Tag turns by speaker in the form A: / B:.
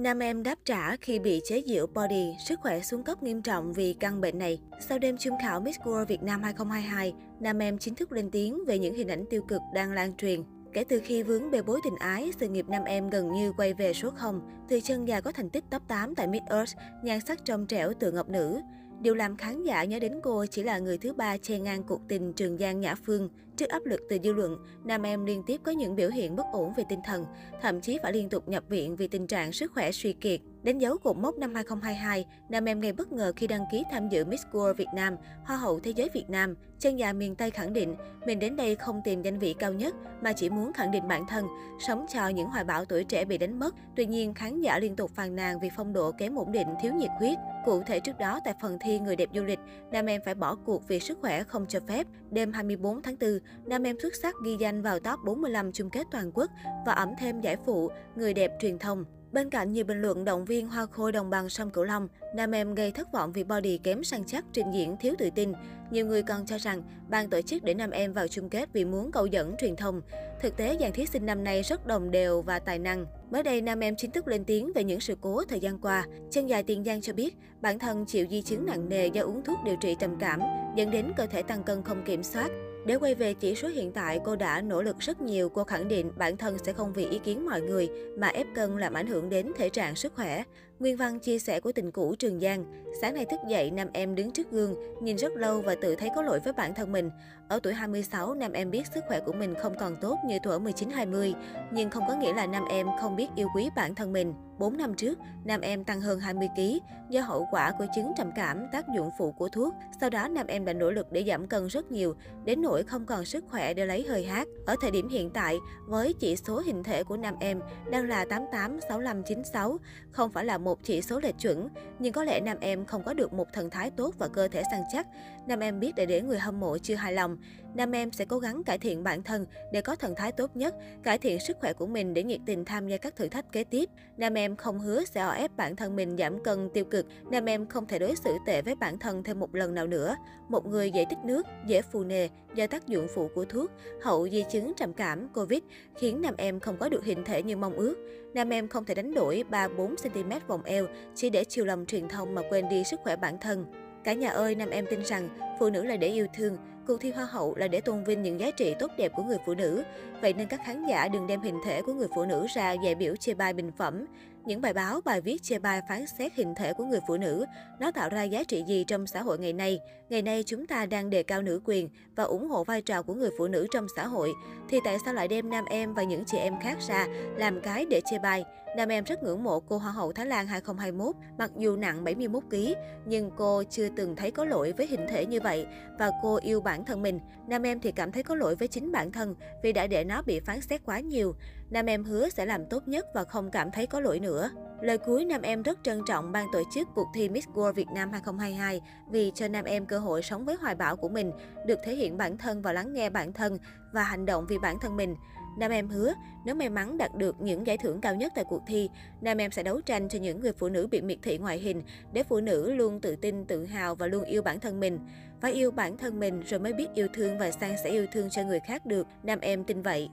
A: Nam em đáp trả khi bị chế giễu body, sức khỏe xuống cấp nghiêm trọng vì căn bệnh này. Sau đêm chung khảo Miss World Việt Nam 2022, Nam em chính thức lên tiếng về những hình ảnh tiêu cực đang lan truyền. Kể từ khi vướng bê bối tình ái, sự nghiệp nam em gần như quay về số 0. Từ chân già có thành tích top 8 tại Miss Earth, nhan sắc trong trẻo từ ngọc nữ. Điều làm khán giả nhớ đến cô chỉ là người thứ ba che ngang cuộc tình Trường Giang Nhã Phương. Trước áp lực từ dư luận, nam em liên tiếp có những biểu hiện bất ổn về tinh thần, thậm chí phải liên tục nhập viện vì tình trạng sức khỏe suy kiệt. Đánh dấu cột mốc năm 2022, nam em gây bất ngờ khi đăng ký tham dự Miss World Việt Nam, Hoa hậu Thế giới Việt Nam. Chân già miền Tây khẳng định, mình đến đây không tìm danh vị cao nhất, mà chỉ muốn khẳng định bản thân, sống cho những hoài bão tuổi trẻ bị đánh mất. Tuy nhiên, khán giả liên tục phàn nàn vì phong độ kém ổn định, thiếu nhiệt huyết. Cụ thể trước đó, tại phần thi Người đẹp du lịch, nam em phải bỏ cuộc vì sức khỏe không cho phép. Đêm 24 tháng 4, nam em xuất sắc ghi danh vào top 45 chung kết toàn quốc và ẩm thêm giải phụ Người đẹp truyền thông. Bên cạnh nhiều bình luận động viên hoa khôi đồng bằng sông Cửu Long, nam em gây thất vọng vì body kém săn chắc, trình diễn thiếu tự tin. Nhiều người còn cho rằng ban tổ chức để nam em vào chung kết vì muốn câu dẫn truyền thông. Thực tế, dàn thí sinh năm nay rất đồng đều và tài năng. Mới đây, nam em chính thức lên tiếng về những sự cố thời gian qua. Chân dài Tiền Giang cho biết, bản thân chịu di chứng nặng nề do uống thuốc điều trị trầm cảm, dẫn đến cơ thể tăng cân không kiểm soát. Để quay về chỉ số hiện tại, cô đã nỗ lực rất nhiều. Cô khẳng định bản thân sẽ không vì ý kiến mọi người mà ép cân làm ảnh hưởng đến thể trạng sức khỏe. Nguyên văn chia sẻ của tình cũ Trường Giang. Sáng nay thức dậy, nam em đứng trước gương, nhìn rất lâu và tự thấy có lỗi với bản thân mình. Ở tuổi 26, nam em biết sức khỏe của mình không còn tốt như tuổi 19-20, nhưng không có nghĩa là nam em không biết yêu quý bản thân mình. 4 năm trước, nam em tăng hơn 20 kg do hậu quả của chứng trầm cảm, tác dụng phụ của thuốc. Sau đó, nam em đã nỗ lực để giảm cân rất nhiều, đến nỗi không còn sức khỏe để lấy hơi hát. Ở thời điểm hiện tại, với chỉ số hình thể của nam em đang là 88, 65, 96, không phải là một một chỉ số lệch chuẩn, nhưng có lẽ nam em không có được một thần thái tốt và cơ thể săn chắc. Nam em biết để để người hâm mộ chưa hài lòng, nam em sẽ cố gắng cải thiện bản thân để có thần thái tốt nhất, cải thiện sức khỏe của mình để nhiệt tình tham gia các thử thách kế tiếp. Nam em không hứa sẽ o ép bản thân mình giảm cân tiêu cực, nam em không thể đối xử tệ với bản thân thêm một lần nào nữa. Một người dễ tích nước, dễ phù nề do tác dụng phụ của thuốc, hậu di chứng trầm cảm, Covid khiến nam em không có được hình thể như mong ước. Nam em không thể đánh đổi 3-4 cm vòng eo chỉ để chiều lòng truyền thông mà quên đi sức khỏe bản thân. Cả nhà ơi, nam em tin rằng phụ nữ là để yêu thương, cuộc thi Hoa hậu là để tôn vinh những giá trị tốt đẹp của người phụ nữ. Vậy nên các khán giả đừng đem hình thể của người phụ nữ ra dạy biểu chê bai bình phẩm. Những bài báo, bài viết chê bai phán xét hình thể của người phụ nữ, nó tạo ra giá trị gì trong xã hội ngày nay? Ngày nay chúng ta đang đề cao nữ quyền và ủng hộ vai trò của người phụ nữ trong xã hội. Thì tại sao lại đem nam em và những chị em khác ra làm cái để chê bai? Nam em rất ngưỡng mộ cô Hoa hậu Thái Lan 2021, mặc dù nặng 71kg, nhưng cô chưa từng thấy có lỗi với hình thể như vậy và cô yêu bản thân mình. Nam em thì cảm thấy có lỗi với chính bản thân vì đã để nó bị phán xét quá nhiều. Nam em hứa sẽ làm tốt nhất và không cảm thấy có lỗi nữa. Lời cuối Nam em rất trân trọng ban tổ chức cuộc thi Miss World Việt Nam 2022 vì cho Nam em cơ hội sống với hoài bão của mình, được thể hiện bản thân và lắng nghe bản thân và hành động vì bản thân mình. Nam em hứa, nếu may mắn đạt được những giải thưởng cao nhất tại cuộc thi, Nam em sẽ đấu tranh cho những người phụ nữ bị miệt thị ngoại hình, để phụ nữ luôn tự tin, tự hào và luôn yêu bản thân mình. Phải yêu bản thân mình rồi mới biết yêu thương và sang sẻ yêu thương cho người khác được, Nam em tin vậy.